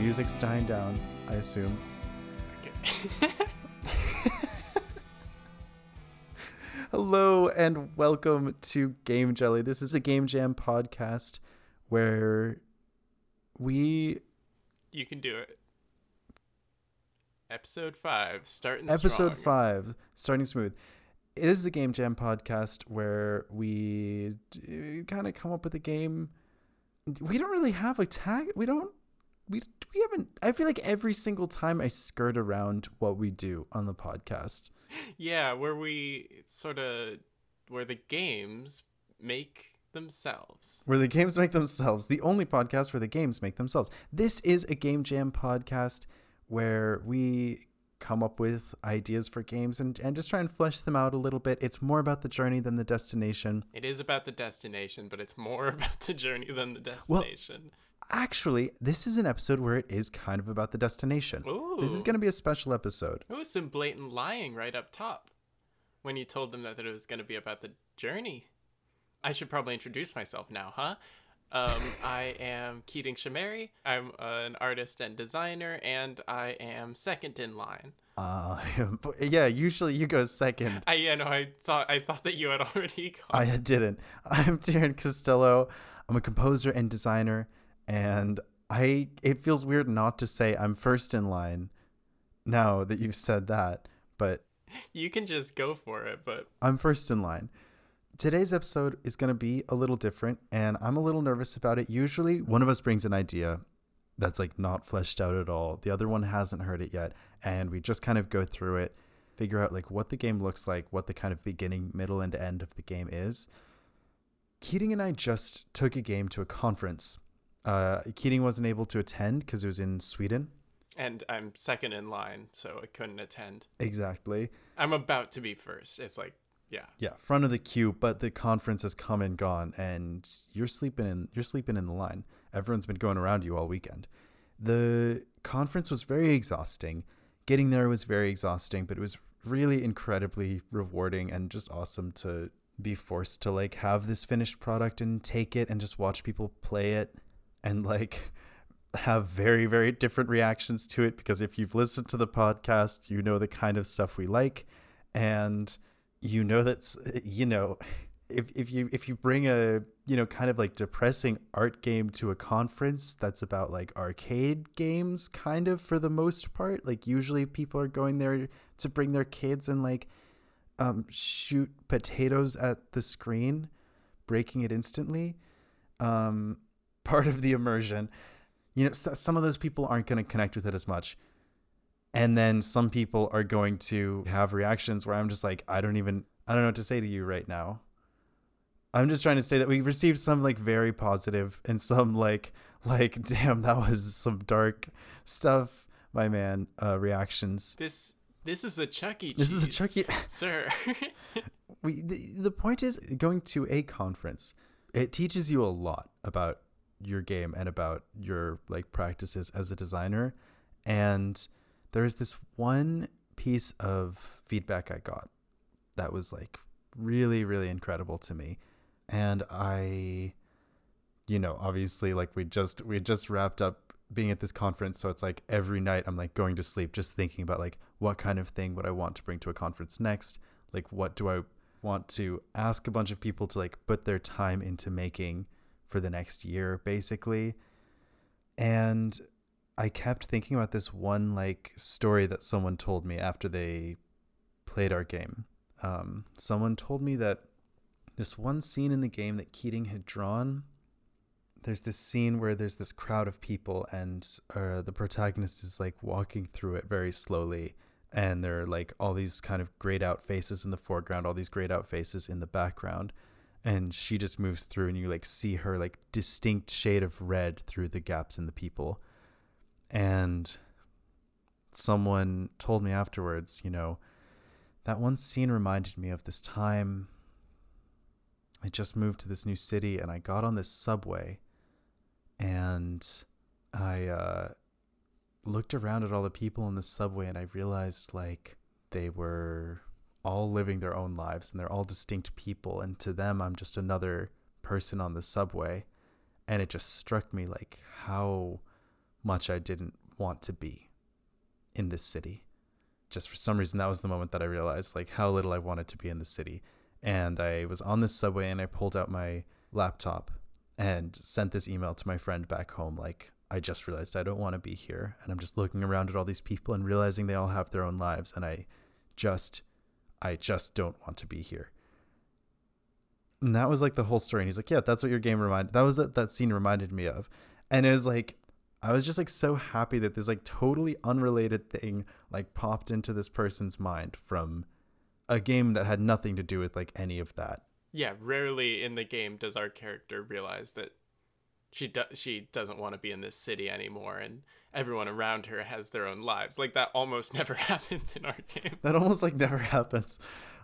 Okay, music's dying down, I assume. Hello and welcome to Game Jelly. This is a Game Jam podcast where we you can do it. Episode five, starting episode strong. 5 starting smooth. It is a Game Jam podcast where we kind of come up with a game. We don't really have a tag. We don't we we haven't I feel like every single time I skirt around what we do on the podcast. Yeah, where we sort of where the games make themselves. where the games make themselves. The only podcast where the games make themselves. This is a Game Jam podcast where we come up with ideas for games and, and just try and flesh them out a little bit. It's more about the journey than the destination. It is about the destination, but it's more about the journey than the destination. Actually, this is an episode where it is kind of about the destination. Ooh. This is going to be a special episode. It was some blatant lying right up top when you told them that it was going to be about the journey. I should probably introduce myself now, huh? Um, I am Keating Shahmehri. I'm uh, an artist and designer, and I am second in line. Uh, yeah, usually you go second. I yeah no, I thought I thought that you had already gone. I didn't. I'm Tieren Costello. I'm a composer and designer, and I it feels weird not to say I'm first in line now that you've said that, but you can just go for it, but I'm first in line. Today's episode is going to be a little different, and I'm a little nervous about it. Usually, one of us brings an idea that's like not fleshed out at all. The other one hasn't heard it yet, and we just kind of go through it, figure out like what the game looks like, what the kind of beginning, middle, and end of the game is. Keating and I just took a game to a conference. Uh, Keating wasn't able to attend because it was in Sweden. and I'm second in line, so I couldn't attend. Exactly. I'm about to be first. It's like yeah. Yeah, front of the queue, but the conference has come and gone, and you're sleeping in you're sleeping in the line. Everyone's been going around you all weekend. The conference was very exhausting. Getting there was very exhausting, but it was really incredibly rewarding and just awesome to be forced to like have this finished product and take it and just watch people play it and like have very very different reactions to it because if you've listened to the podcast, you know the kind of stuff we like and you know that's you know if if you if you bring a you know kind of like depressing art game to a conference that's about like arcade games kind of for the most part like usually people are going there to bring their kids and like um shoot potatoes at the screen breaking it instantly um part of the immersion you know so, some of those people aren't going to connect with it as much and then some people are going to have reactions where I'm just like, I don't even, I don't know what to say to you right now. I'm just trying to say that we received some like very positive and some like, like, damn, that was some dark stuff, my man, uh, reactions. This this is a Chuck E. This is a Cheese, Chuck E- sir. We, the, the point is going to a conference, it teaches you a lot about your game and about your like practices as a designer. And there's this one piece of feedback I got that was like really, really incredible to me. And I, you know, obviously like we just, we just wrapped up being at this conference. So it's like every night I'm like going to sleep just thinking about like what kind of thing would I want to bring to a conference next? Like what do I want to ask a bunch of people to like put their time into making for the next year basically. And I kept thinking about this one like story that someone told me after they played our game. Um, someone told me that this one scene in the game that Keating had drawn. There's this scene where there's this crowd of people, and uh, the protagonist is like walking through it very slowly, and there are like all these kind of grayed out faces in the foreground, all these grayed out faces in the background, and she just moves through, and you like see her like distinct shade of red through the gaps in the people. And someone told me afterwards, you know, that one scene reminded me of this time I just moved to this new city and I got on this subway and I uh, looked around at all the people in the subway and I realized like they were all living their own lives and they're all distinct people and to them I'm just another person on the subway and it just struck me like how much I didn't want to be in this city. Just for some reason, that was the moment that I realized like how little I wanted to be in the city. And I was on this subway and I pulled out my laptop and sent this email to my friend back home like I just realized I don't want to be here and I'm just looking around at all these people and realizing they all have their own lives and I just I just don't want to be here. And that was like the whole story. And he's like, Yeah, that's what your game reminded that was that that scene reminded me of. And it was like I was just like so happy that this like totally unrelated thing like popped into this person's mind from a game that had nothing to do with like any of that. Yeah, rarely in the game does our character realize that she do- she doesn't want to be in this city anymore and everyone around her has their own lives. Like that almost never happens in our game. That almost like never happens.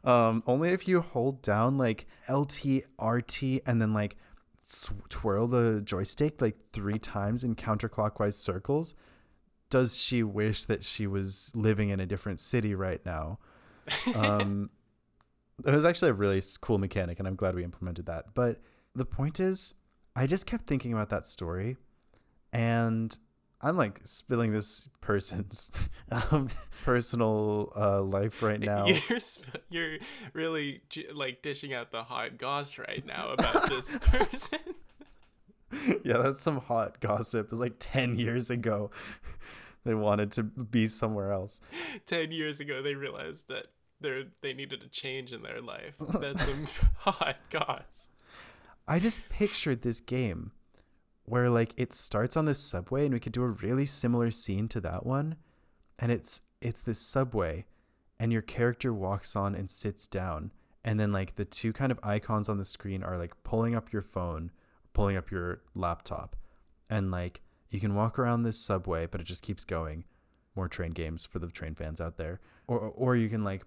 Um only if you hold down like LT RT and then like sw- twirl the joystick like 3 times in counterclockwise circles does she wish that she was living in a different city right now. Um it was actually a really cool mechanic and I'm glad we implemented that. But the point is I just kept thinking about that story and I'm like spilling this person's um, personal uh, life right now. You're sp- you're really j- like dishing out the hot goss right now about this person. yeah, that's some hot gossip. It's like 10 years ago. They wanted to be somewhere else. 10 years ago they realized that they they needed a change in their life. That's some hot goss. I just pictured this game where like it starts on this subway and we could do a really similar scene to that one and it's it's this subway and your character walks on and sits down and then like the two kind of icons on the screen are like pulling up your phone pulling up your laptop and like you can walk around this subway but it just keeps going. More train games for the train fans out there. Or or you can like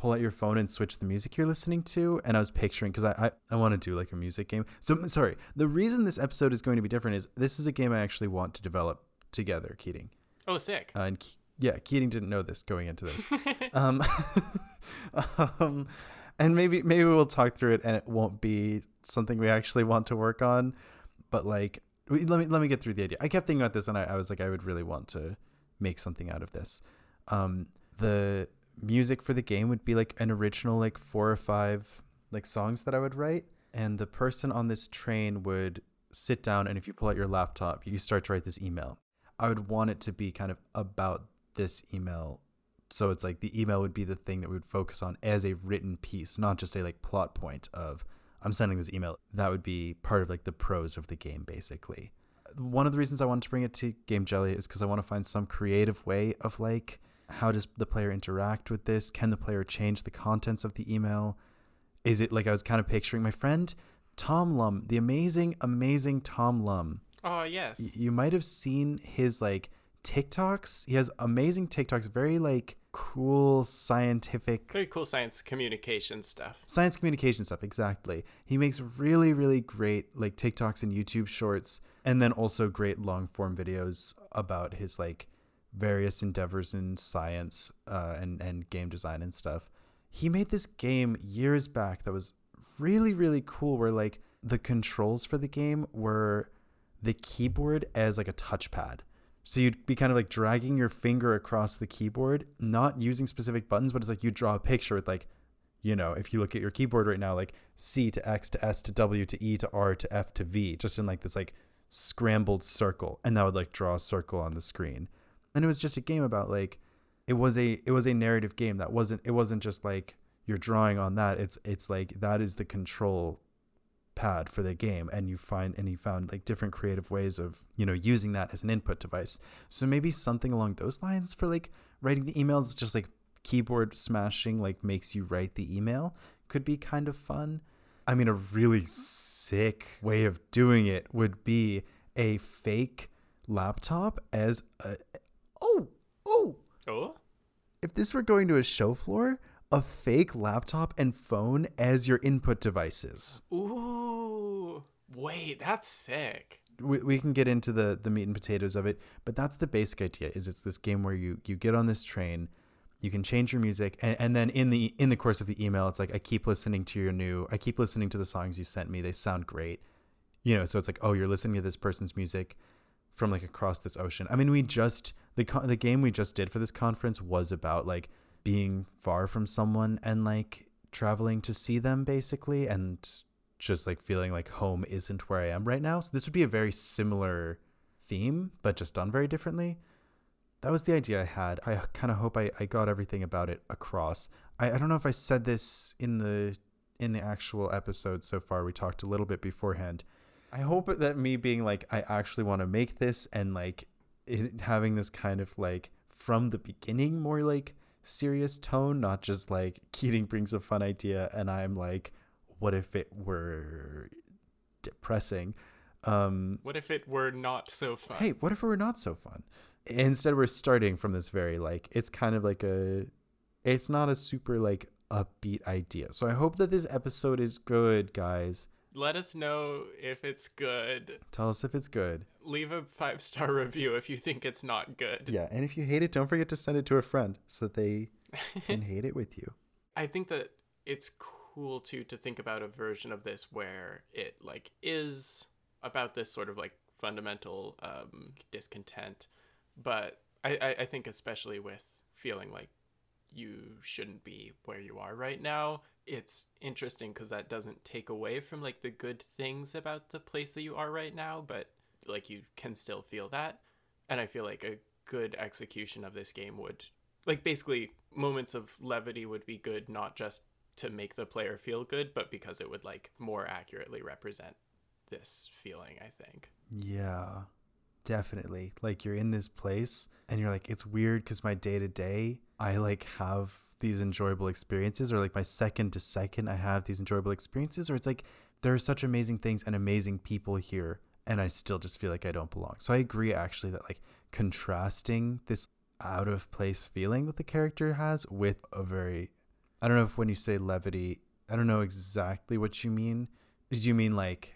pull out your phone and switch the music you're listening to and i was picturing because I, I, I want to do like a music game. So sorry the reason this episode is going to be different is this is a game i actually want to develop together keating. Oh, sick. uh, and Ke- yeah keating didn't know this going into this. Um, um and maybe maybe we'll talk through it and it won't be something we actually want to work on but like we- let me let me get through the idea. I kept thinking about this and i, I was like i would really want to make something out of this. Um the music for the game would be like an original like four or five like songs that i would write and the person on this train would sit down and if you pull out your laptop you start to write this email. I would want it to be kind of about this email. So it's like the email would be the thing that we would focus on as a written piece not just a like plot point of i'm sending this email. That would be part of like the prose of the game basically. One of the reasons i wanted to bring it to game jelly is because i want to find some creative way of like how does the player interact with this can the player change the contents of the email is it like i was kind of picturing my friend tom lum the amazing amazing tom lum Oh, yes. Y- you might have seen his like TikToks. He has amazing TikToks, very like cool scientific Very cool science communication stuff. science communication stuff exactly. He makes really really great like TikToks and YouTube shorts and then also great long form videos about his like various endeavors in science uh, and and game design and stuff. He made this game years back that was really really cool where like the controls for the game were the keyboard as like a touchpad. So you'd be kind of like dragging your finger across the keyboard, not using specific buttons, but it's like you draw a picture with like, you know, if you look at your keyboard right now, like C to X to S to W to E to R to F to V, just in like this like scrambled circle, and that would like draw a circle on the screen. And it was just a game about like, it was a it was a narrative game that wasn't it wasn't just like you're drawing on that. It's it's like that is the control pad for the game and you find and he found like different creative ways of you know using that as an input device so maybe something along those lines for like writing the emails just like keyboard smashing like makes you write the email could be kind of fun i mean a really sick way of doing it would be a fake laptop as a oh oh Oh? if this were going to a show floor a fake laptop and phone as your input devices Ooh. Wait, that's sick. we, we can get into the the meat and potatoes of it but that's the basic idea is it's this game where you you get on this train you can change your music and, and then in the in the course of the email it's like i keep listening to your new i keep listening to the songs you sent me they sound great you know so it's like oh you're listening to this person's music from like across this ocean. I mean, we just the co- the game we just did for this conference was about like being far from someone and like traveling to see them basically and just like feeling like home isn't where I am right now. So this would be a very similar theme, but just done very differently. That was the idea I had. I kind of hope I, I got everything about it across. I, I don't know if I said this in the in the actual episode so far. We talked a little bit beforehand. I hope that me being like I actually want to make this and like it, having this kind of like from the beginning more like serious tone, not just like Keating brings a fun idea and I'm like, what if it were depressing? Um, what if it were not so fun? Hey, what if it were not so fun? Instead, we're starting from this very like it's kind of like a, it's not a super like upbeat idea. So I hope that this episode is good, guys. Let us know if it's good. Tell us if it's good. Leave a five star review if you think it's not good. Yeah, and if you hate it, don't forget to send it to a friend so that they can hate it with you. I think that it's cool too to think about a version of this where it like is about this sort of like fundamental um, discontent, but I, I, I think especially with feeling like you shouldn't be where you are right now it's interesting because that doesn't take away from like the good things about the place that you are right now but like you can still feel that. And i feel like a good execution of this game would like basically moments of levity would be good not just to make the player feel good but because it would like more accurately represent this feeling i think. Yeah definitely. Like you're in this place and you're like it's weird because my day to day i like have these enjoyable experiences or like my second to second i have these enjoyable experiences or it's like there are such amazing things and amazing people here and i still just feel like i don't belong. So i agree actually that like contrasting this out of place feeling that the character has with a very i don't know if when you say levity i don't know exactly what you mean. Did you mean like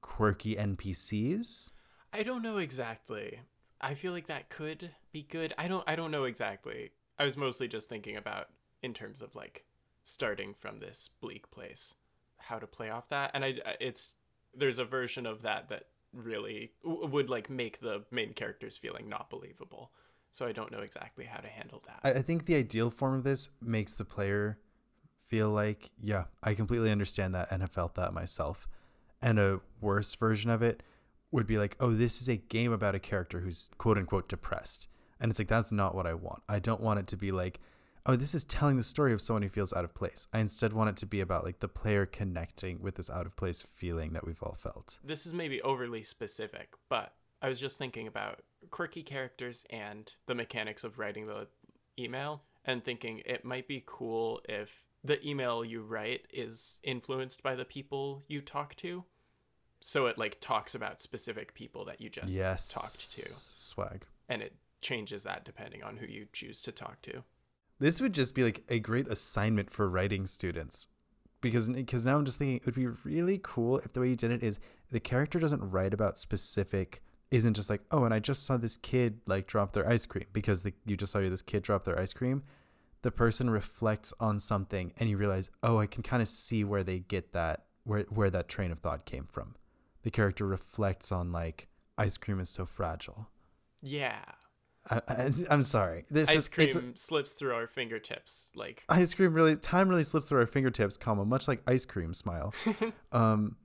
quirky npcs i don't know exactly. I feel like that could be good. I don't i don't know exactly. I was mostly just thinking about in terms of like starting from this bleak place how to play off that. And i it's there's a version of that that really w- would like make the main character's feeling not believable. So i don't know exactly how to handle that. I, I think the ideal form of this makes the player feel like yeah i completely understand that and have felt that myself. And a worse version of it would be like oh this is a game about a character who's quote unquote depressed. And it's like that's not what i want. I don't want it to be like oh, this is telling the story of someone who feels out of place. I instead want it to be about like the player connecting with this out of place feeling that we've all felt. This is maybe overly specific, but I was just thinking about quirky characters and the mechanics of writing the email and thinking it might be cool if the email you write is influenced by the people you talk to. So it like talks about specific people that you just yes. talked to. Swag. And it changes that depending on who you choose to talk to. This would just be like a great assignment for writing students. Because because now I'm just thinking it would be really cool if the way you did it is the character doesn't write about specific isn't just like, oh, and I just saw this kid like drop their ice cream because the, you just saw this kid drop their ice cream. The person reflects on something and you realize, oh, I can kind of see where they get that, where, where that train of thought came from. The character reflects on like, ice cream is so fragile. Yeah. I, am sorry. This ice is, cream slips through our fingertips, like ice cream. Really, time really slips through our fingertips, comma much like ice cream. Smile. um,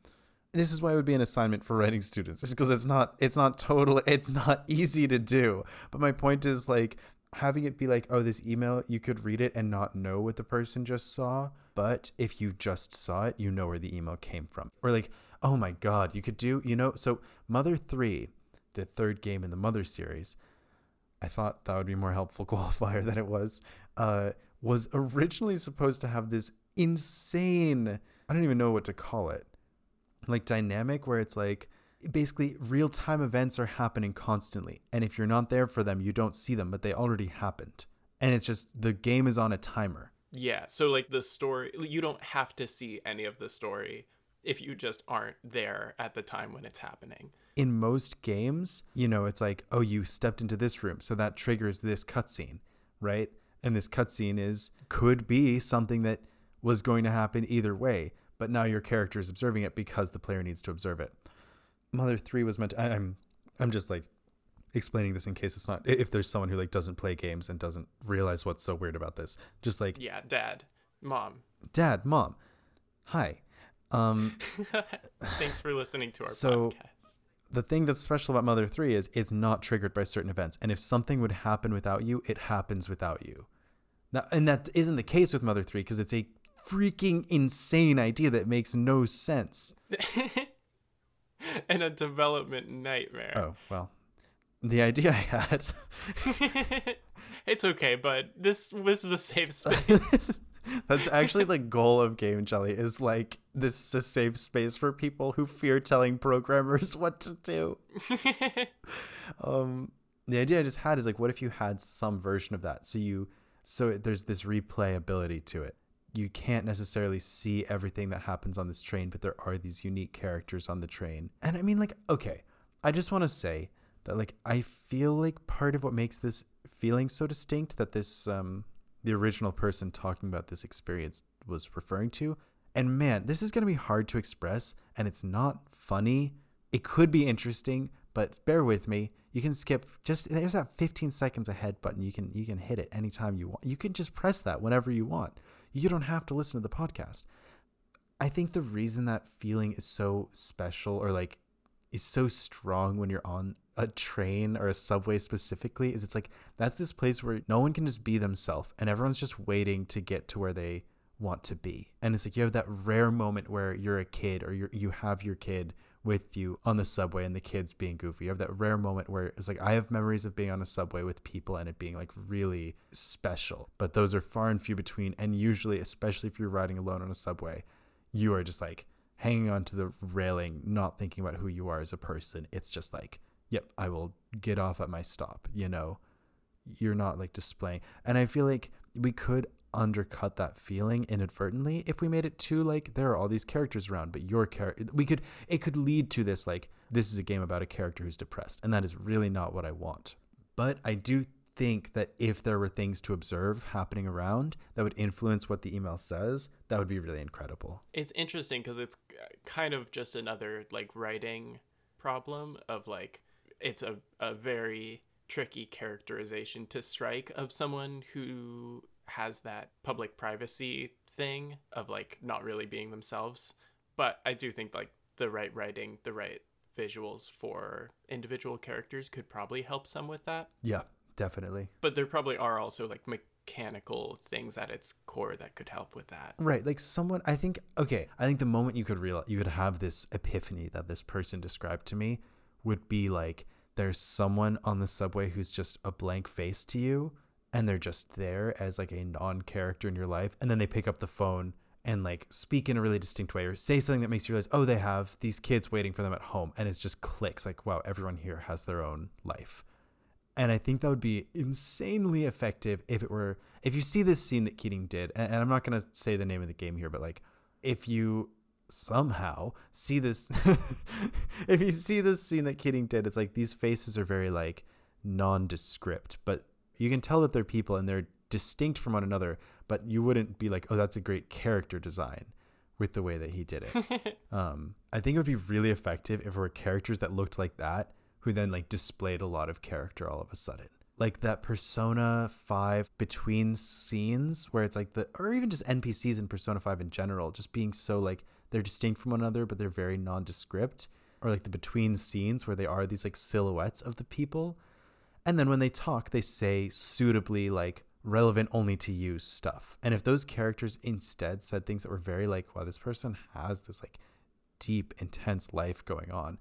this is why it would be an assignment for writing students, is because it's not it's not total it's not easy to do. But my point is like having it be like, oh, this email you could read it and not know what the person just saw, but if you just saw it, you know where the email came from. Or like, oh my god, you could do you know so Mother Three, the third game in the Mother series I thought that would be more helpful qualifier than it was, uh, was originally supposed to have this insane, I don't even know what to call it, like dynamic where it's like basically real time events are happening constantly. And if you're not there for them, you don't see them, but they already happened. And it's just the game is on a timer. Yeah. So, like the story, you don't have to see any of the story if you just aren't there at the time when it's happening in most games, you know, it's like, oh, you stepped into this room, so that triggers this cutscene, right? And this cutscene is could be something that was going to happen either way, but now your character is observing it because the player needs to observe it. Mother Three was meant. To, I'm, I'm just like explaining this in case it's not if there's someone who like doesn't play games and doesn't realize what's so weird about this. Just like Yeah, dad, mom. dad, mom, hi. Um, Thanks for listening to our So- podcast. The thing that's special about Mother 3 is it's not triggered by certain events. And if something would happen without you, it happens without you. Now, and that isn't the case with Mother 3 because it's a freaking insane idea that makes no sense. and a development nightmare. Oh, well. The idea I had it's okay, but this this is a safe space. That's actually the goal of Game Jelly is like this is a safe space for people who fear telling programmers what to do. um the idea I just had is like what if you had some version of that so you so there's this replayability to it. You can't necessarily see everything that happens on this train, but there are these unique characters on the train. And I mean like okay, I just want to say that like I feel like part of what makes this feeling so distinct that this um the original person talking about this experience was referring to. And man, this is going to be hard to express and it's not funny. It could be interesting, but bear with me. You can skip just there's that 15 seconds ahead button. You can you can hit it anytime you want. You can just press that whenever you want. You don't have to listen to the podcast. I think the reason that feeling is so special or like is so strong when you're on a train or a subway specifically is it's like that's this place where no one can just be themselves and everyone's just waiting to get to where they want to be. And it's like you have that rare moment where you're a kid or you you have your kid with you on the subway and the kids being goofy. You have that rare moment where it's like I have memories of being on a subway with people and it being like really special. But those are far and few between and usually especially if you're riding alone on a subway, you are just like hanging on to the railing, not thinking about who you are as a person. It's just like, yep, I will get off at my stop, you know. You're not like displaying. And I feel like we could undercut that feeling inadvertently if we made it too like there are all these characters around but your character we could it could lead to this like this is a game about a character who's depressed and that is really not what i want but i do think that if there were things to observe happening around that would influence what the email says that would be really incredible it's interesting because it's uh, kind of just another like writing problem of like it's a, a very tricky characterization to strike of someone who has that public privacy thing of like not really being themselves. But i do think like the right writing the right visuals for individual characters could probably help some with that. Yeah definitely. But there probably are also like mechanical things at its core that could help with that. Right like someone i think okay i think the moment you could realize you could have this epiphany that this person described to me would be like there's someone on the subway who's just a blank face to you and they're just there as like a non-character in your life and then they pick up the phone and like speak in a really distinct way or say something that makes you realize oh they have these kids waiting for them at home and it just clicks like wow everyone here has their own life. And i think that would be insanely effective if it were if you see this scene that keating did and, i'm not going to say the name of the game here but like if you somehow see this if you see this scene that keating did it's like these faces are very like nondescript but you can tell that they're people and they're distinct from one another, but you wouldn't be like, oh, that's a great character design with the way that he did it. um, I think it would be really effective if it were characters that looked like that, who then like displayed a lot of character all of a sudden. Like that Persona 5 between scenes where it's like the, or even just NPCs in Persona 5 in general, just being so like they're distinct from one another, but they're very nondescript. Or like the between scenes where they are these like silhouettes of the people and then when they talk, they say suitably like relevant only to you stuff. And if those characters instead said things that were very like, wow, this person has this like deep, intense life going on,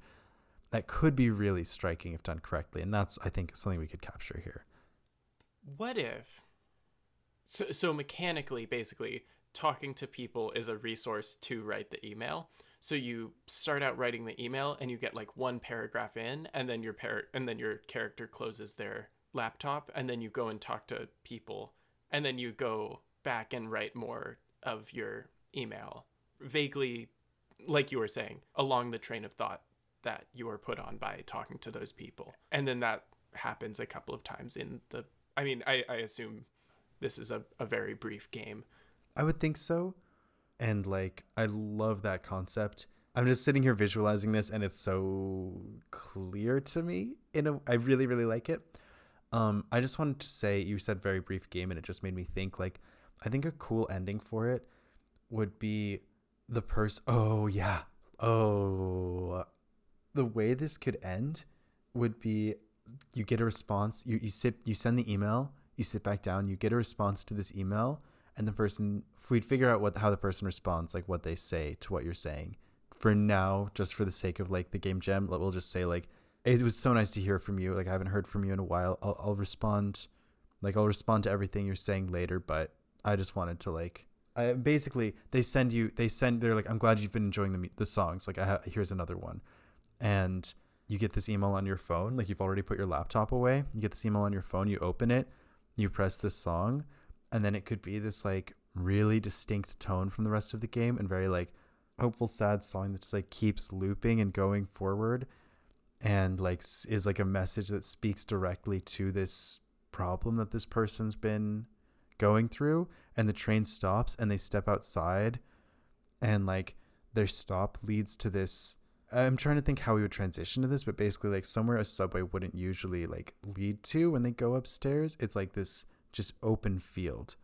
that could be really striking if done correctly. And that's, I think, something we could capture here. What if? So, so mechanically, basically, talking to people is a resource to write the email. So you start out writing the email and you get like one paragraph in and then your par- and then your character closes their laptop and then you go and talk to people and then you go back and write more of your email vaguely like you were saying along the train of thought that you were put on by talking to those people. And then that happens a couple of times in the I mean I, I assume this is a, a very brief game. I would think so. And like, I love that concept. I'm just sitting here visualizing this, and it's so clear to me. In a, I really, really like it. Um, I just wanted to say you said very brief game, and it just made me think. Like, I think a cool ending for it would be the person. Oh yeah. Oh, the way this could end would be you get a response. You you sit you send the email. You sit back down. You get a response to this email, and the person. If we'd figure out what how the person responds, like what they say to what you're saying. For now, just for the sake of like the game jam, we'll just say like it was so nice to hear from you. Like I haven't heard from you in a while. I'll, I'll respond, like I'll respond to everything you're saying later. But I just wanted to like, I basically they send you, they send, they're like, I'm glad you've been enjoying the the songs. Like I ha- here's another one, and you get this email on your phone. Like you've already put your laptop away. You get this email on your phone. You open it, you press this song, and then it could be this like really distinct tone from the rest of the game and very like hopeful sad song that just like keeps looping and going forward and like is like a message that speaks directly to this problem that this person's been going through and the train stops and they step outside and like their stop leads to this I'm trying to think how we would transition to this, but basically like somewhere a subway wouldn't usually like lead to when they go upstairs. It's like this just open field.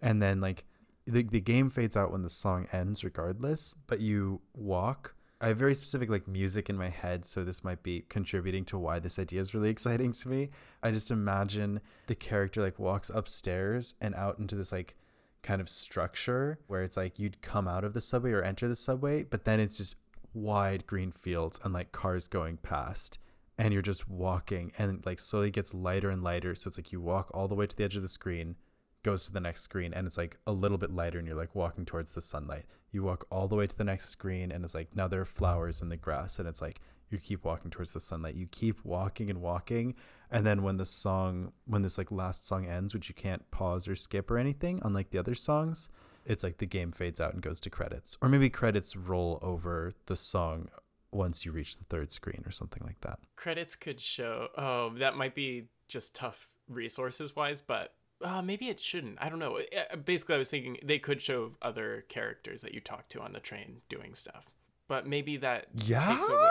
And then like the the game fades out when the song ends regardless, but you walk I have very specific like music in my head, so this might be contributing to why this idea is really exciting to me. I just imagine the character like walks upstairs and out into this like kind of structure where it's like you'd come out of the subway or enter the subway, but then it's just wide green fields and like cars going past and you're just walking and like slowly gets lighter and lighter. So it's like you walk all the way to the edge of the screen, goes to the next screen and it's like a little bit lighter and you're like walking towards the sunlight. You walk all the way to the next screen and it's like now there are flowers in the grass and it's like you keep walking towards the sunlight. You keep walking and walking and then when the song when this like last song ends which you can't pause or skip or anything unlike the other songs it's like the game fades out and goes to credits. Or maybe credits roll over the song once you reach the third screen or something like that credits could show oh that might be just tough resources wise but uh, maybe it shouldn't. I don't know. Uh, basically, I was thinking they could show other characters that you talk to on the train doing stuff, but maybe that yeah. takes away.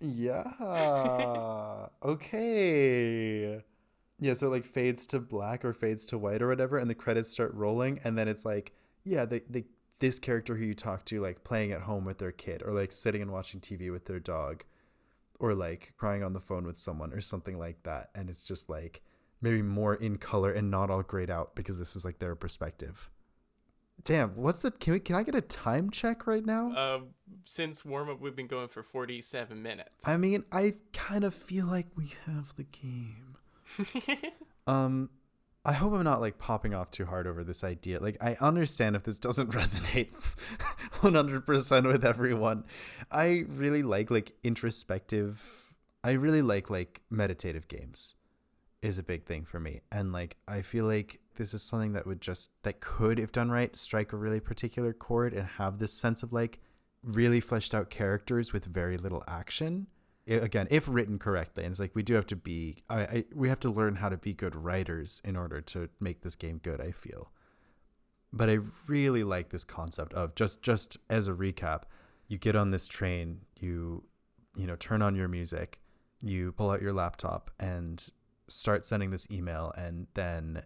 yeah. okay. Yeah, so it like fades to black or fades to white or whatever, and the credits start rolling, and then it's like, yeah, they, the this character who you talk to like playing at home with their kid, or like sitting and watching TV with their dog, or like crying on the phone with someone, or something like that, and it's just like maybe more in color and not all grayed out because this is like their perspective. Damn, what's the can we can I get a time check right now? Uh, since warm up, we've been going for forty seven minutes. I mean, I kind of feel like we have the game. um, I hope I'm not like popping off too hard over this idea. Like, I understand if this doesn't resonate 100% with everyone. I really like like introspective. I really like like meditative games is a big thing for me. And like I feel like this is something that would just that could, if done right, strike a really particular chord and have this sense of like really fleshed out characters with very little action. Again, if written correctly, and it's like we do have to be, I, I we have to learn how to be good writers in order to make this game good. I feel, but I really like this concept of just just as a recap, you get on this train, you you know turn on your music, you pull out your laptop, and start sending this email and then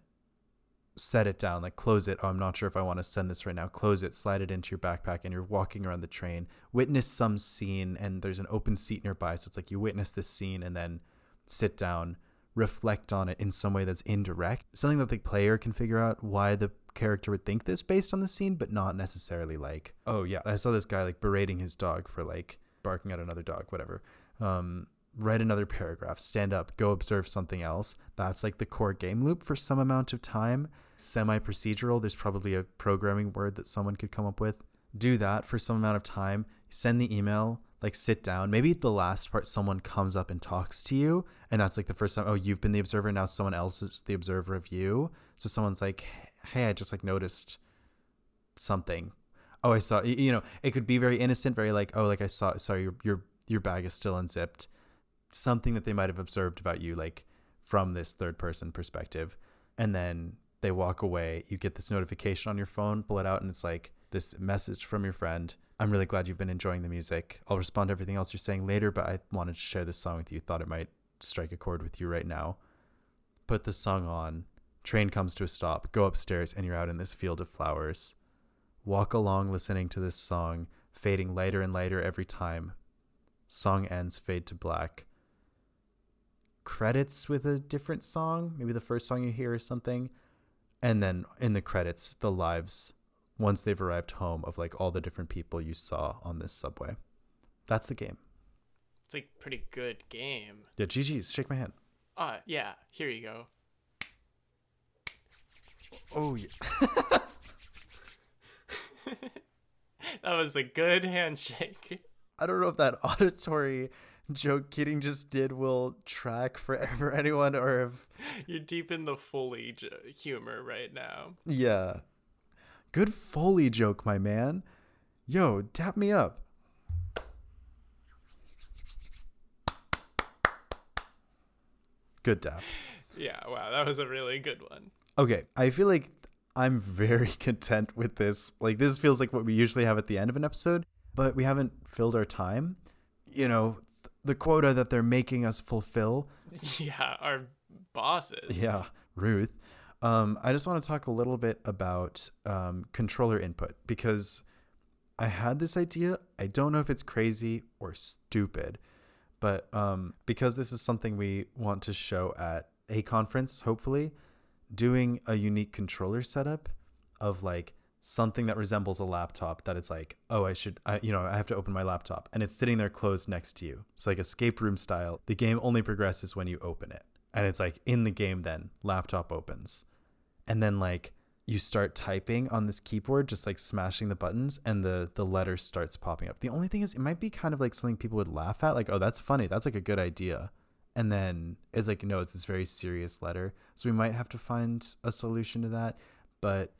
set it down like close it. Oh i'm not sure if i want to send this right now. Close it slide it into your backpack and you're walking around the train. Witness some scene and there's an open seat nearby so it's like you witness this scene and then sit down reflect on it in some way that's indirect. Something that the player can figure out why the character would think this based on the scene but not necessarily like oh yeah i saw this guy like berating his dog for like barking at another dog whatever. Um write another paragraph, stand up, go observe something else. That's like the core game loop for some amount of time. Semi procedural, there's probably a programming word that someone could come up with. Do that for some amount of time, send the email, like sit down. Maybe the last part, someone comes up and talks to you, and that's like the first time, oh, you've been the observer, now someone else is the observer of you. So someone's like, hey, I just like noticed something. Oh, I saw, you know, it could be very innocent, very like, oh, like I saw, sorry, your, your, your bag is still unzipped something that they might have observed about you, like from this third person perspective. And then they walk away. You get this notification on your phone, pull it out, and it's like this message from your friend I'm really glad you've been enjoying the music. I'll respond to everything else you're saying later, but I wanted to share this song with you. Thought it might strike a chord with you right now. Put the song on. Train comes to a stop. Go upstairs, and you're out in this field of flowers. Walk along listening to this song, fading lighter and lighter every time. Song ends, fade to black. Credits with a different song, maybe the first song you hear or something. And then in the credits, the lives once they've arrived home of like all the different people you saw on this subway. That's the game. It's like pretty good game. Yeah, GG's. Shake my hand. Uh, yeah. Here you go. Oh yeah. that was a good handshake. I don't know if that auditory joke Keating just did will track forever anyone or if you're deep in the Foley j- humor right now. Yeah. Good Foley joke, my man. Yo, tap me up. Good tap. Yeah, wow, that was a really good one. Okay, I feel like I'm very content with this. Like, this feels like what we usually have at the end of an episode, but we haven't filled our time. You know, the quota that they're making us fulfill. Yeah, our bosses. Yeah, Ruth. Um, I just want to talk a little bit about um, controller input because I had this idea. I don't know if it's crazy or stupid, but um, because this is something we want to show at a conference, hopefully, doing a unique controller setup of like something that resembles a laptop that it's like, oh, I should, I, you know, I have to open my laptop. And it's sitting there closed next to you. It's like escape room style. The game only progresses when you open it. And it's like in the game then laptop opens. And then like you start typing on this keyboard just like smashing the buttons and the the letter starts popping up. The only thing is it might be kind of like something people would laugh at like oh that's funny. That's like a good idea. And then it's like no it's this very serious letter. So we might have to find a solution to that. But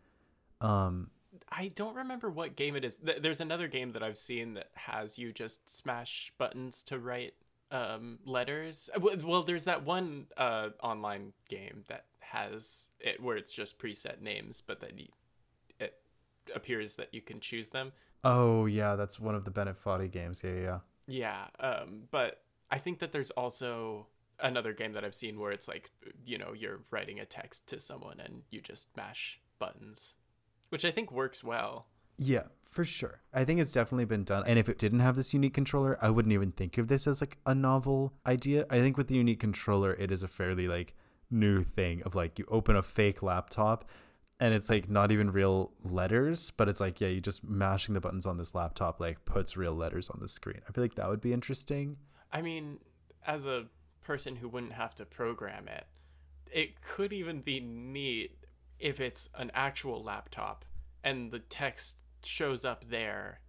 um I don't remember what game it is. There's another game that I've seen that has you just smash buttons to write um, letters. Well, there's that one uh, online game that has it where it's just preset names, but then you, it appears that you can choose them. Oh yeah, that's one of the Bennett Foddy games. Yeah, yeah. Yeah, um, but I think that there's also another game that I've seen where it's like you know you're writing a text to someone and you just mash buttons, which I think works well. Yeah, for sure. I think it's definitely been done. And if it didn't have this unique controller, I wouldn't even think of this as like a novel idea. I think with the unique controller, it is a fairly like new thing of like you open a fake laptop and it's like not even real letters, but it's like, yeah, you just mashing the buttons on this laptop like puts real letters on the screen. I feel like that would be interesting. I mean, as a person who wouldn't have to program it, it could even be neat if it's an actual laptop and the text shows up there.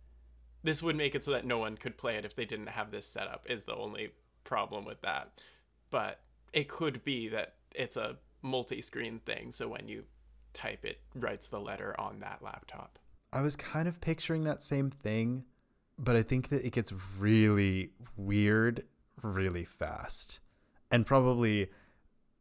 This would make it so that no one could play it if they didn't have this set up, is the only problem with that. But it could be that it's a multi screen thing, so when you type it writes the letter on that laptop. I was kind of picturing that same thing, but I think that it gets really weird really fast and probably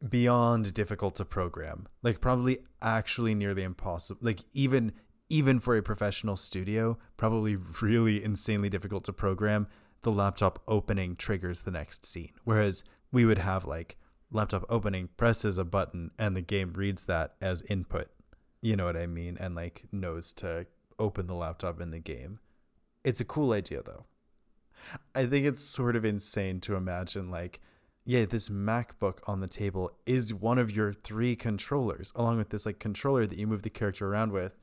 beyond difficult to program. Like probably actually nearly impossible. Like even even for a professional studio, probably really insanely difficult to program. The laptop opening triggers the next scene. Whereas we would have like laptop opening presses a button and the game reads that as input. You know what I mean? And like knows to open the laptop in the game. It's a cool idea though. I think it's sort of insane to imagine like yeah, this MacBook on the table is one of your three controllers, along with this like controller that you move the character around with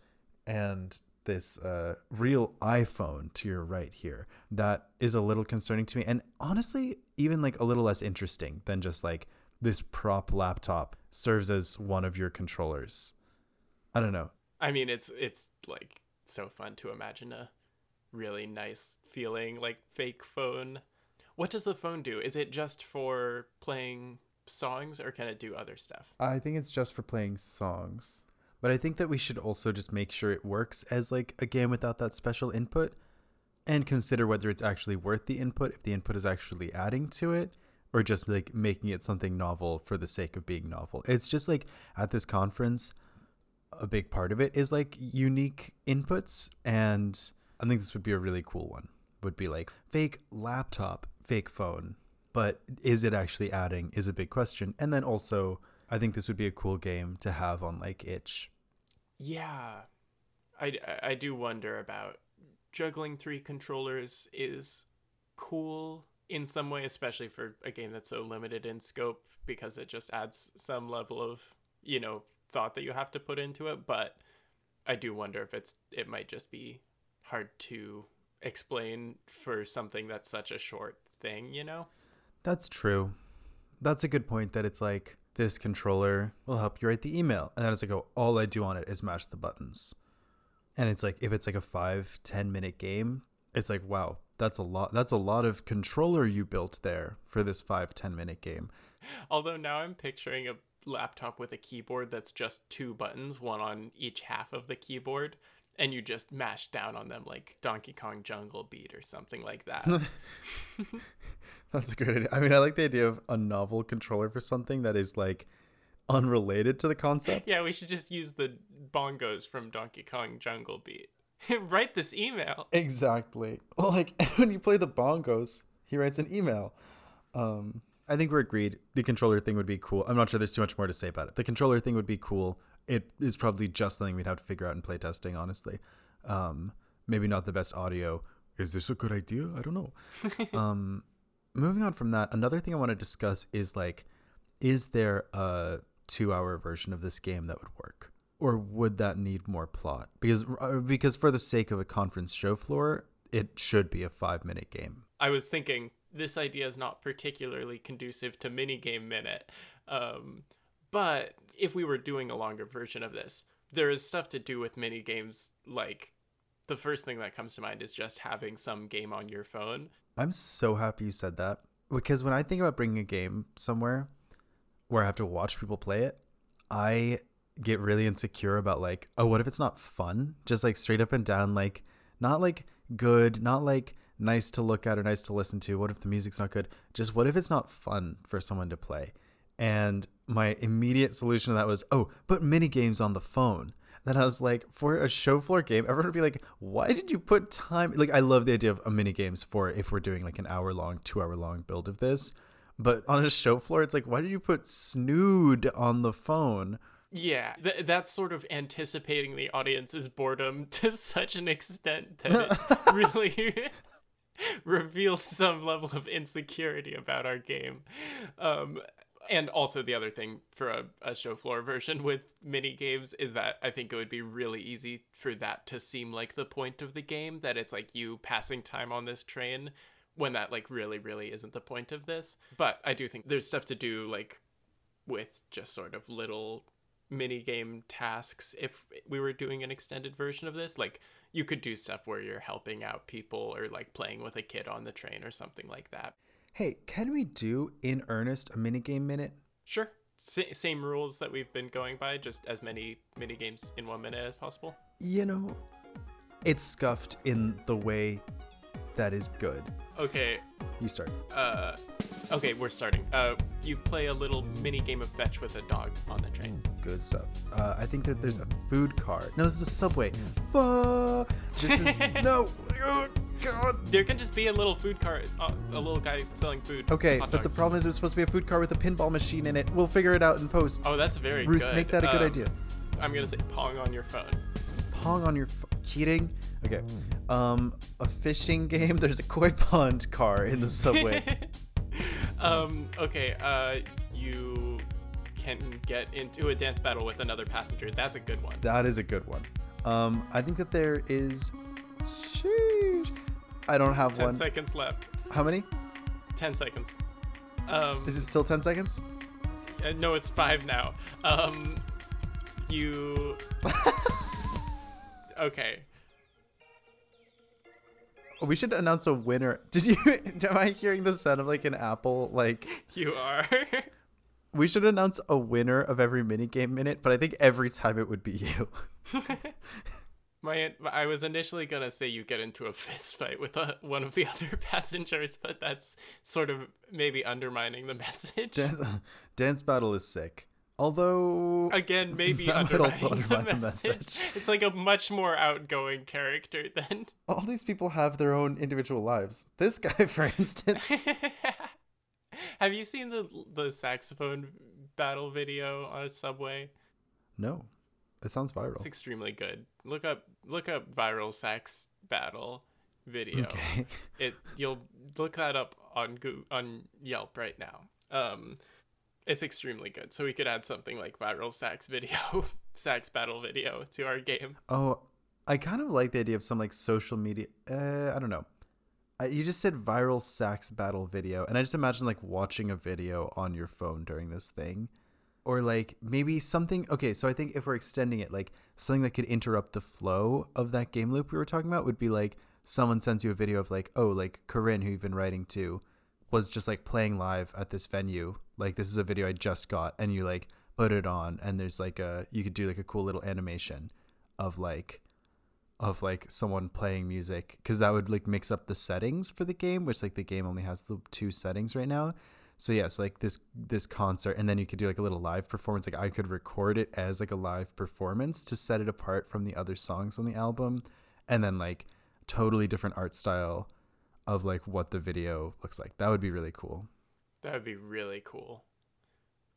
and this uh, real iPhone to your right here. That is a little concerning to me, and honestly, even like a little less interesting than just like this prop laptop serves as one of your controllers. I don't know. I mean, it's it's like so fun to imagine a really nice feeling like fake phone. What does the phone do? Is it just for playing songs or can it do other stuff? I think it's just for playing songs. But I think that we should also just make sure it works as like a game without that special input and consider whether it's actually worth the input, if the input is actually adding to it, or just like making it something novel for the sake of being novel. It's just like at this conference, a big part of it is like unique inputs and I think this would be a really cool one. Would be like fake laptop, fake phone. But is it actually adding is a big question. And then also I think this would be a cool game to have on like itch. Yeah. I, I do wonder about juggling three controllers is cool in some way, especially for a game that's so limited in scope because it just adds some level of, you know, thought that you have to put into it. But I do wonder if it's it might just be hard to explain for something that's such a short thing, you know? That's true. That's a good point that it's like this controller will help you write the email. And then it's like, oh, all I do on it is mash the buttons. And it's like if it's like a five, ten minute game, it's like, wow, that's a lot that's a lot of controller you built there for this five, ten minute game. Although now I'm picturing a laptop with a keyboard that's just two buttons, one on each half of the keyboard, and you just mash down on them like Donkey Kong Jungle Beat or something like that. That's a great idea. I mean, I like the idea of a novel controller for something that is like unrelated to the concept. yeah, we should just use the bongos from Donkey Kong Jungle Beat. Write this email. Exactly. Like when you play the bongos, he writes an email. Um, I think we're agreed. The controller thing would be cool. I'm not sure there's too much more to say about it. The controller thing would be cool. It is probably just something we'd have to figure out in playtesting, honestly. Um, maybe not the best audio. Is this a good idea? I don't know. um, moving on from that, another thing I want to discuss is like, is there a two hour version of this game that would work? Or would that need more plot? Because uh, because for the sake of a conference show floor, it should be a five minute game. I was thinking this idea is not particularly conducive to minigame minute. Um, but if we were doing a longer version of this, there is stuff to do with mini games. Like the first thing that comes to mind is just having some game on your phone. I'm so happy you said that because when I think about bringing a game somewhere where I have to watch people play it, I get really insecure about like, oh, what if it's not fun? Just like straight up and down, like not like good, not like nice to look at or nice to listen to. What if the music's not good? Just what if it's not fun for someone to play? And my immediate solution to that was, oh, put mini games on the phone. Then I was like, for a show floor game, everyone would be like, why did you put time? Like, I love the idea of a mini games for if we're doing like an hour long, two hour long build of this. But on a show floor, it's like, why did you put snood on the phone? Yeah, th- that's sort of anticipating the audience's boredom to such an extent that it really reveals some level of insecurity about our game. Um, and also the other thing for a, a show floor version with mini games is that I think it would be really easy for that to seem like the point of the game that it's like you passing time on this train when that like really really isn't the point of this. But I do think there's stuff to do like with just sort of little mini game tasks. If we were doing an extended version of this like you could do stuff where you're helping out people or like playing with a kid on the train or something like that Hey, can we do in earnest a minigame minute? Sure. S- same rules that we've been going by, just as many mini games in one minute as possible. You know, it's scuffed in the way that is good. Okay. You start. Uh, okay, we're starting. Uh, you play a little mini game of fetch with a dog on the train. Good stuff. Uh, I think that there's a food cart. No, this is a subway. Fuck. This is no. Oh, God. There can just be a little food cart, uh, a little guy selling food. Okay, hot but the dogs. problem is it's supposed to be a food cart with a pinball machine in it. We'll figure it out in post. Oh, that's very Ruth, good. make that a good Um, idea. I'm gonna say pong on your phone. Pong on your f- kidding? Okay. Um, a fishing game. There's a koi pond car in the subway. um, okay, uh, you can get into a dance battle with another passenger. That's a good one. That is a good one. Um, I think that there is. Sheesh. I don't have Ten one. seconds left. How many? Ten seconds. Um, Is it still 10 seconds? uh, no, it's five now. Um, you. okay. We should announce a winner. Did you? Am I hearing the sound of like an apple? Like You are. we should announce a winner of every mini minigame minute, but I think every time it would be you. My, I was initially gonna say you get into a fist fight with a, one of the other passengers, but that's sort of maybe undermining the message. Dance, dance battle is sick. Although Again, maybe that might also undermining the undermine the message. It's like a much more outgoing character than. all these people have their own individual lives. This guy, for instance, Have you seen the the saxophone battle video on a subway? no, it sounds viral. It's extremely good. Look up look up viral sax battle video. Okay, It you'll look that up on Go- on Yelp right now. Um, it's extremely good. So we could add something like viral sax video, sax battle video to our game. Oh, I kind of like the idea of some like social media. Uh, I don't know. I, you just said viral sax battle video, and I just imagine like watching a video on your phone during this thing, or like maybe something. Okay, so I think if we're extending it, like something that could interrupt the flow of that game loop we were talking about would be like someone sends you a video of like, oh, like Corinne, who you've been writing to, was just like playing live at this venue. Like this is a video I just got, and you like put it on, and there's like a you could do like a cool little animation of like of like someone playing music because that would like mix up the settings for the game which like the game only has the two settings right now. So yes yeah, so like this this concert and then you could do like a little live performance. Like i could record it as like a live performance to set it apart from the other songs on the album and then like totally different art style of like what the video looks like. That would be really cool That would be really cool.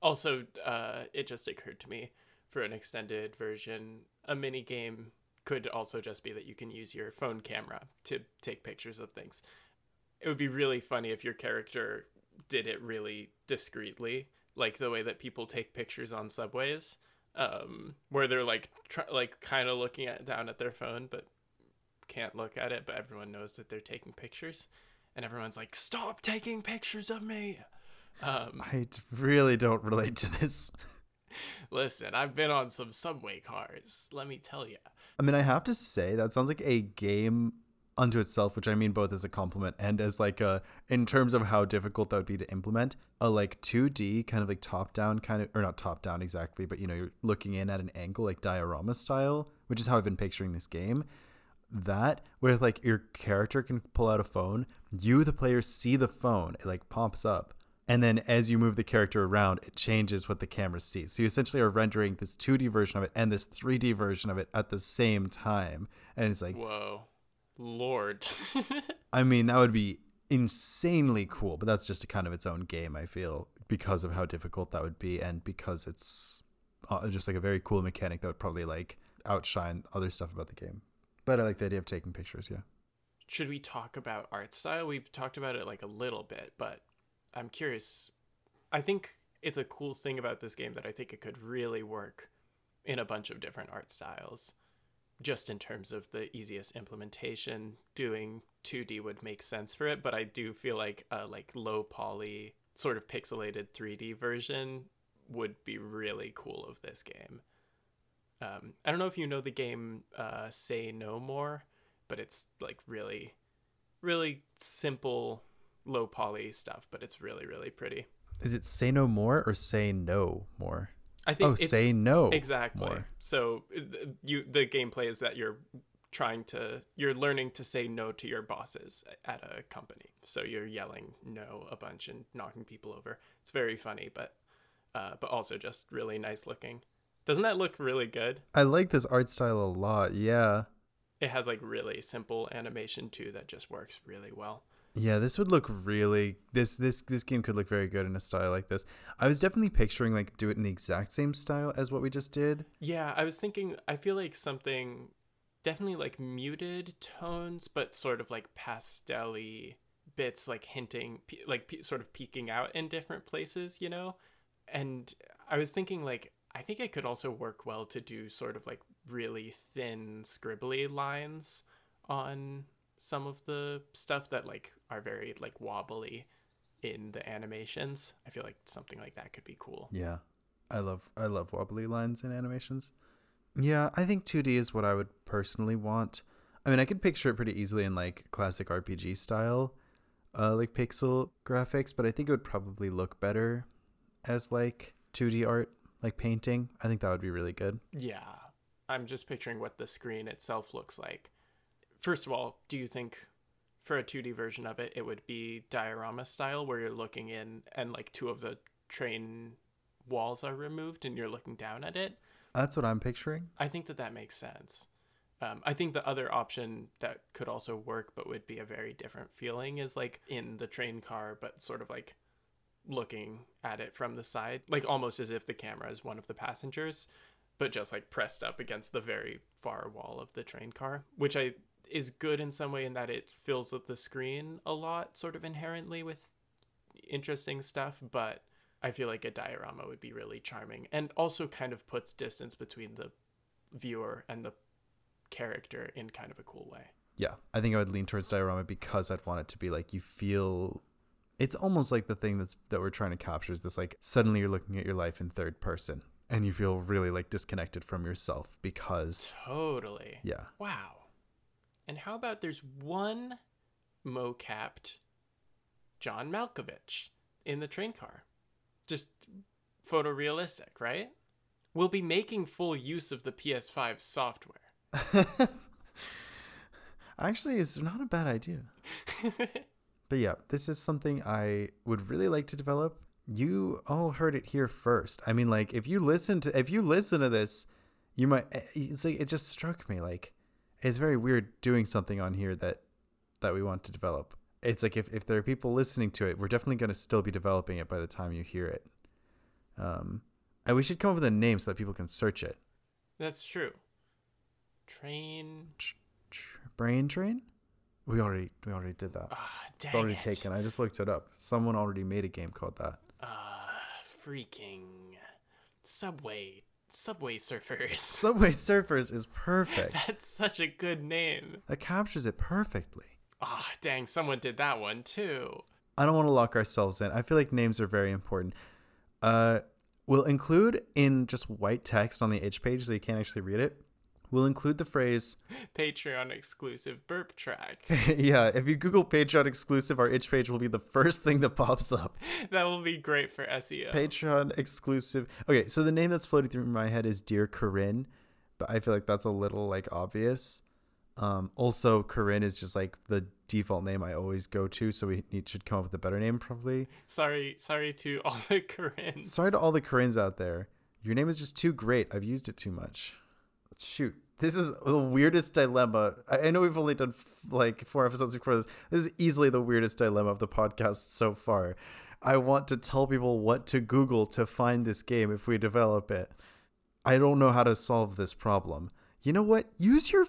Also, uh, it just occurred to me for an extended version, a mini game could also just be that you can use your phone camera to take pictures of things. It would be really funny if your character did it really discreetly, like the way that people take pictures on subways, um, where they're like, tr- like kind of looking at down at their phone, but can't look at it, but everyone knows that they're taking pictures, and everyone's like, "Stop taking pictures of me." Um, i really don't relate to this listen, I've been on some subway cars. Let me tell you. I mean, I have to say that sounds like a game unto itself, which I mean both as a compliment and as like a in terms of how difficult that would be to implement. A like 2D kind of like top down kind of or not top down exactly, but you know, you're looking in at an angle like diorama style, which is how I've been picturing this game. That with like your character can pull out a phone, you the player see the phone, it like pops up. And then as you move the character around, it changes what the camera sees. So you essentially are rendering this 2D version of it and this 3D version of it at the same time. And it's like, Whoa, Lord. I mean, that would be insanely cool, but that's just a kind of its own game, I feel, because of how difficult that would be and because it's uh, just like a very cool mechanic that would probably like outshine other stuff about the game. But I like the idea of taking pictures, yeah. Should we talk about art style? We've talked about it like a little bit, but I'm curious. I think it's a cool thing about this game that I think it could really work in a bunch of different art styles. Just in terms of the easiest implementation, doing 2D would make sense for it, but I do feel like a like low poly sort of pixelated 3D version would be really cool of this game. Um, I don't know if you know the game uh, Say No More, but it's like really, really simple, low poly stuff, but it's really, really pretty. Is it say no more or say no more? I think Oh, it's, say no. exactly. more. So you the gameplay is that you're trying to you're learning to say no to your bosses at a company. So you're yelling no a bunch and knocking people over. It's very funny, but uh, but also just really nice looking. Doesn't that look really good? I like this art style a lot. Yeah. It has like really simple animation too that just works really well. Yeah, this would look really this this this game could look very good in a style like this. I was definitely picturing like do it in the exact same style as what we just did. Yeah, I was thinking I feel like something definitely like muted tones but sort of like pastel-y bits like hinting like sort of peeking out in different places, you know? And I was thinking like I think it could also work well to do sort of like really thin scribbly lines on some of the stuff that like are very like wobbly in the animations. I feel like something like that could be cool. Yeah. I love I love wobbly lines in animations. Yeah, I think 2D is what I would personally want. I mean, I could picture it pretty easily in like classic RPG style, uh, like pixel graphics, but I think it would probably look better as like 2D art, like painting. I think that would be really good. Yeah. I'm just picturing what the screen itself looks like. First of all, do you think for a 2D version of it, it would be diorama style where you're looking in and like two of the train walls are removed and you're looking down at it. That's what I'm picturing. I think that that makes sense. Um, I think the other option that could also work, but would be a very different feeling, is like in the train car, but sort of like looking at it from the side, like almost as if the camera is one of the passengers, but just like pressed up against the very far wall of the train car, which I is good in some way in that it fills up the screen a lot, sort of inherently with interesting stuff, but I feel like a diorama would be really charming and also kind of puts distance between the viewer and the character in kind of a cool way. Yeah, I think I would lean towards diorama because I'd want it to be like you feel. It's almost like the thing that's that we're trying to capture is this like suddenly you're looking at your life in third person and you feel really like disconnected from yourself because Totally. yeah, Wow. And how about there's one mocapped John Malkovich in the train car? Just photorealistic, right? We'll be making full use of the PS5 software. actually, it's not a bad idea. But yeah, this is something I would really like to develop. You all heard it here first. I mean, like if you listen to if you listen to this, you might. eh, It's like it just struck me like it's very weird doing something on here that that we want to develop. It's like if if there are people listening to it, we're definitely going to still be developing it by the time you hear it. Um, and we should come up with a name so that people can search it. That's true. Train. Tr- Brain Train. We already we already did that. Dang It's already it. taken. I just looked it up. Someone already made a game called that. Ah, freaking Subway. Subway Surfers. Subway Surfers is perfect. That's such a good name. That captures it perfectly. Ah, dang, someone did that one too. I don't want to lock ourselves in. I feel like names are very important. Uh, we'll include in just white text on the itch page so you can't actually read it. We'll include the phrase, Patreon exclusive burp track. yeah, if you Google Patreon exclusive, our itch page will be the first thing that pops up. that will be great for SEO. Patreon exclusive. Okay, so the name that's floating through my head is Dear Corinne, but I feel like that's a little like obvious. Um, also, Corinne is just like the default name I always go to, so we need, should come up with a better name probably. sorry, sorry to all the Corinnes. Sorry to all the Corinnes out there. Your name is just too great. I've used it too much. Shoot. This is the weirdest dilemma. I, know we've only done like four episodes before this. This is easily the weirdest dilemma of the podcast so far. I want to tell people what to Google to find this game if we develop it. I don't know how to solve this problem. You know what? Use your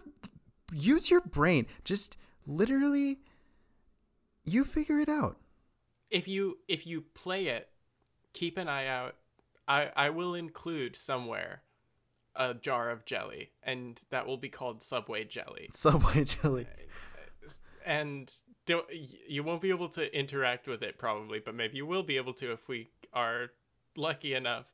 use your brain. Just literally you figure it out. If you if you play it, keep an eye out. I I will include somewhere a jar of jelly, and that will be called Subway jelly. Subway jelly. And don't, you won't be able to interact with it probably, but maybe you will be able to if we are lucky enough.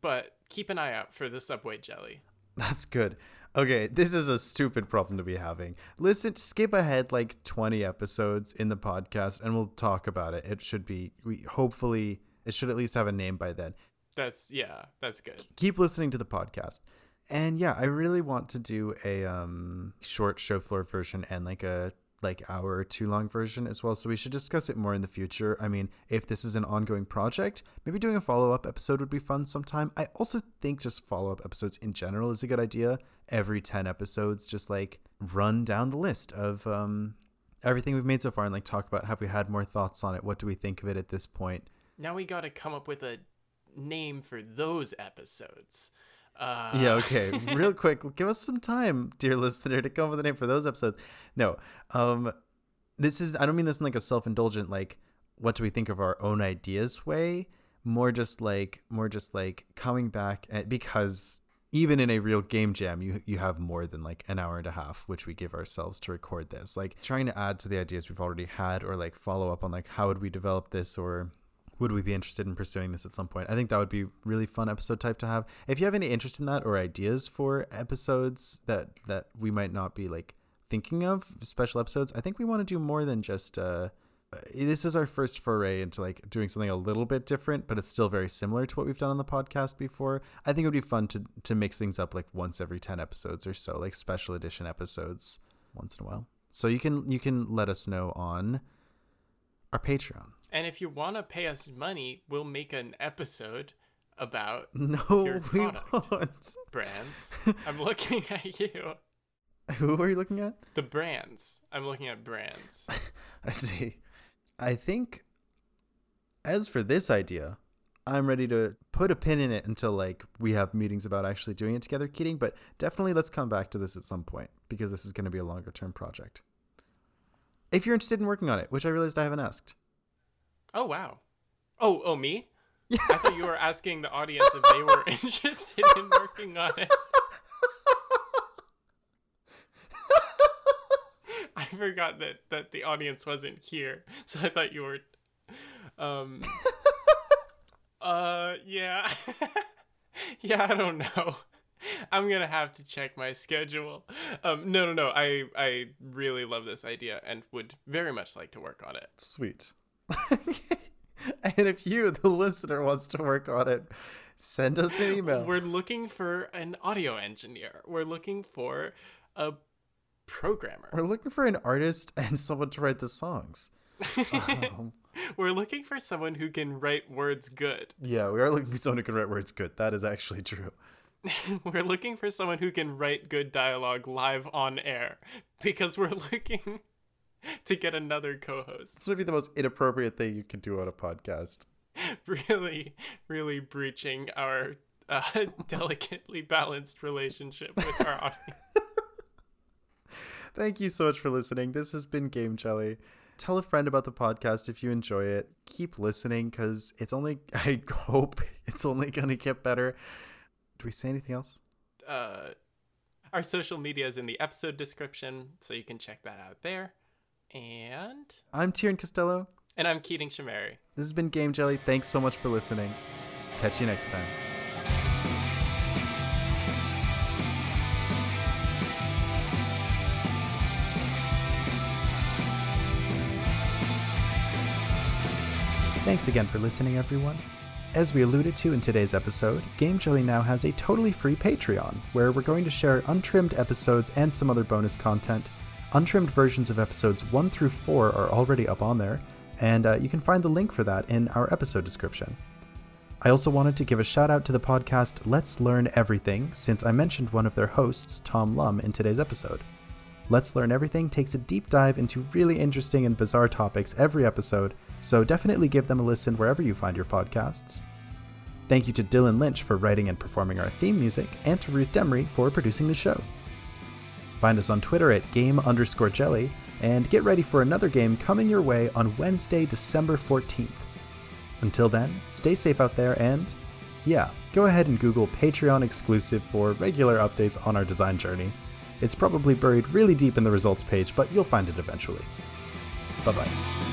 But keep an eye out for the Subway jelly. That's good. Okay, this is a stupid problem to be having. Listen, skip ahead like 20 episodes in the podcast and we'll talk about it. It should be we hopefully it should at least have a name by then. That's yeah, that's good. Keep listening to the podcast. And yeah, I really want to do a um short show floor version and like a like hour or two long version as well. So we should discuss it more in the future. I mean, if this is an ongoing project, maybe doing a follow up episode would be fun sometime. I also think just follow up episodes in general is a good idea. Every 10 episodes, just like run down the list of um, everything we've made so far and like talk about have we had more thoughts on it? What do we think of it at this point? Now we got to come up with a name for those episodes. Uh, Yeah, okay. Real quick, give us some time, dear listener, to come up with a name for those episodes. No. Um this is I don't mean this in like a self-indulgent like what do we think of our own ideas way, more just like more just like coming back at, because even in a real game jam, you you have more than like an hour and a half, which we give ourselves to record this. Like trying to add to the ideas we've already had, or like follow up on like how would we develop this, or would we be interested in pursuing this at some point? I think that would be really fun episode type to have. If you have any interest in that or ideas for episodes that that we might not be like thinking of special episodes, I think we want to do more than just uh this is our first foray into like doing something a little bit different, but it's still very similar to what we've done on the podcast before. I think it would be fun to to mix things up like once every 10 episodes or so, like special edition episodes once in a while. So you can you can let us know on our Patreon. And if you want to pay us money, we'll make an episode about No, Your we product. won't. brands. I'm looking at you. Who are you looking at? The brands. I'm looking at brands. I see. I think as for this idea, I'm ready to put a pin in it until like we have meetings about actually doing it together, Keating, but definitely let's come back to this at some point because this is going to be a longer term project. If you're interested in working on it, which I realized I haven't asked. Oh wow. Oh, oh me? I thought you were asking the audience if they were interested in working on it. I forgot that that the audience wasn't here, so I thought you were. Um. uh. Yeah. yeah. I don't know. I'm gonna have to check my schedule. Um. No. No. No. I. I really love this idea and would very much like to work on it. Sweet. and if you, the listener, wants to work on it, send us an email. We're looking for an audio engineer. We're looking for a programmer. We're looking for an artist and someone to write the songs. Um, We're looking for someone who can write words good. yeah, we are looking for someone who can write words good. That is actually true. we're looking for someone who can write good dialogue live on air because we're looking to get another co-host. This would be the most inappropriate thing you can do on a podcast. Really, really breaching our uh, delicately balanced relationship with our audience. Thank you so much for listening. This has been Game Jelly. Tell a friend about the podcast if you enjoy it. Keep listening because it's only, I hope it's only going to get better. Do we say anything else? Uh, our social media is in the episode description, so you can check that out there. And I'm Tieren Costello. and I'm Keating Shahmehri. This has been Game Jelly. Thanks so much for listening. Catch you next time. Thanks again for listening, everyone. As we alluded to in today's episode, Game Jelly now has a totally free Patreon, where we're going to share untrimmed episodes and some other bonus content. Untrimmed versions of episodes 1 through 4 are already up on there, and uh, you can find the link for that in our episode description. I also wanted to give a shout out to the podcast Let's Learn Everything, since I mentioned one of their hosts, Tom Lum, in today's episode. Let's Learn Everything takes a deep dive into really interesting and bizarre topics every episode, so definitely give them a listen wherever you find your podcasts. Thank you to Dylan Lynch for writing and performing our theme music, and to Ruth Demree for producing the show. Find us on Twitter at game underscore jelly, and get ready for another game coming your way on Wednesday, December 14th. Until then, stay safe out there and, yeah, go ahead and Google Patreon exclusive for regular updates on our design journey. It's probably buried really deep in the results page, but you'll find it eventually. Bye bye.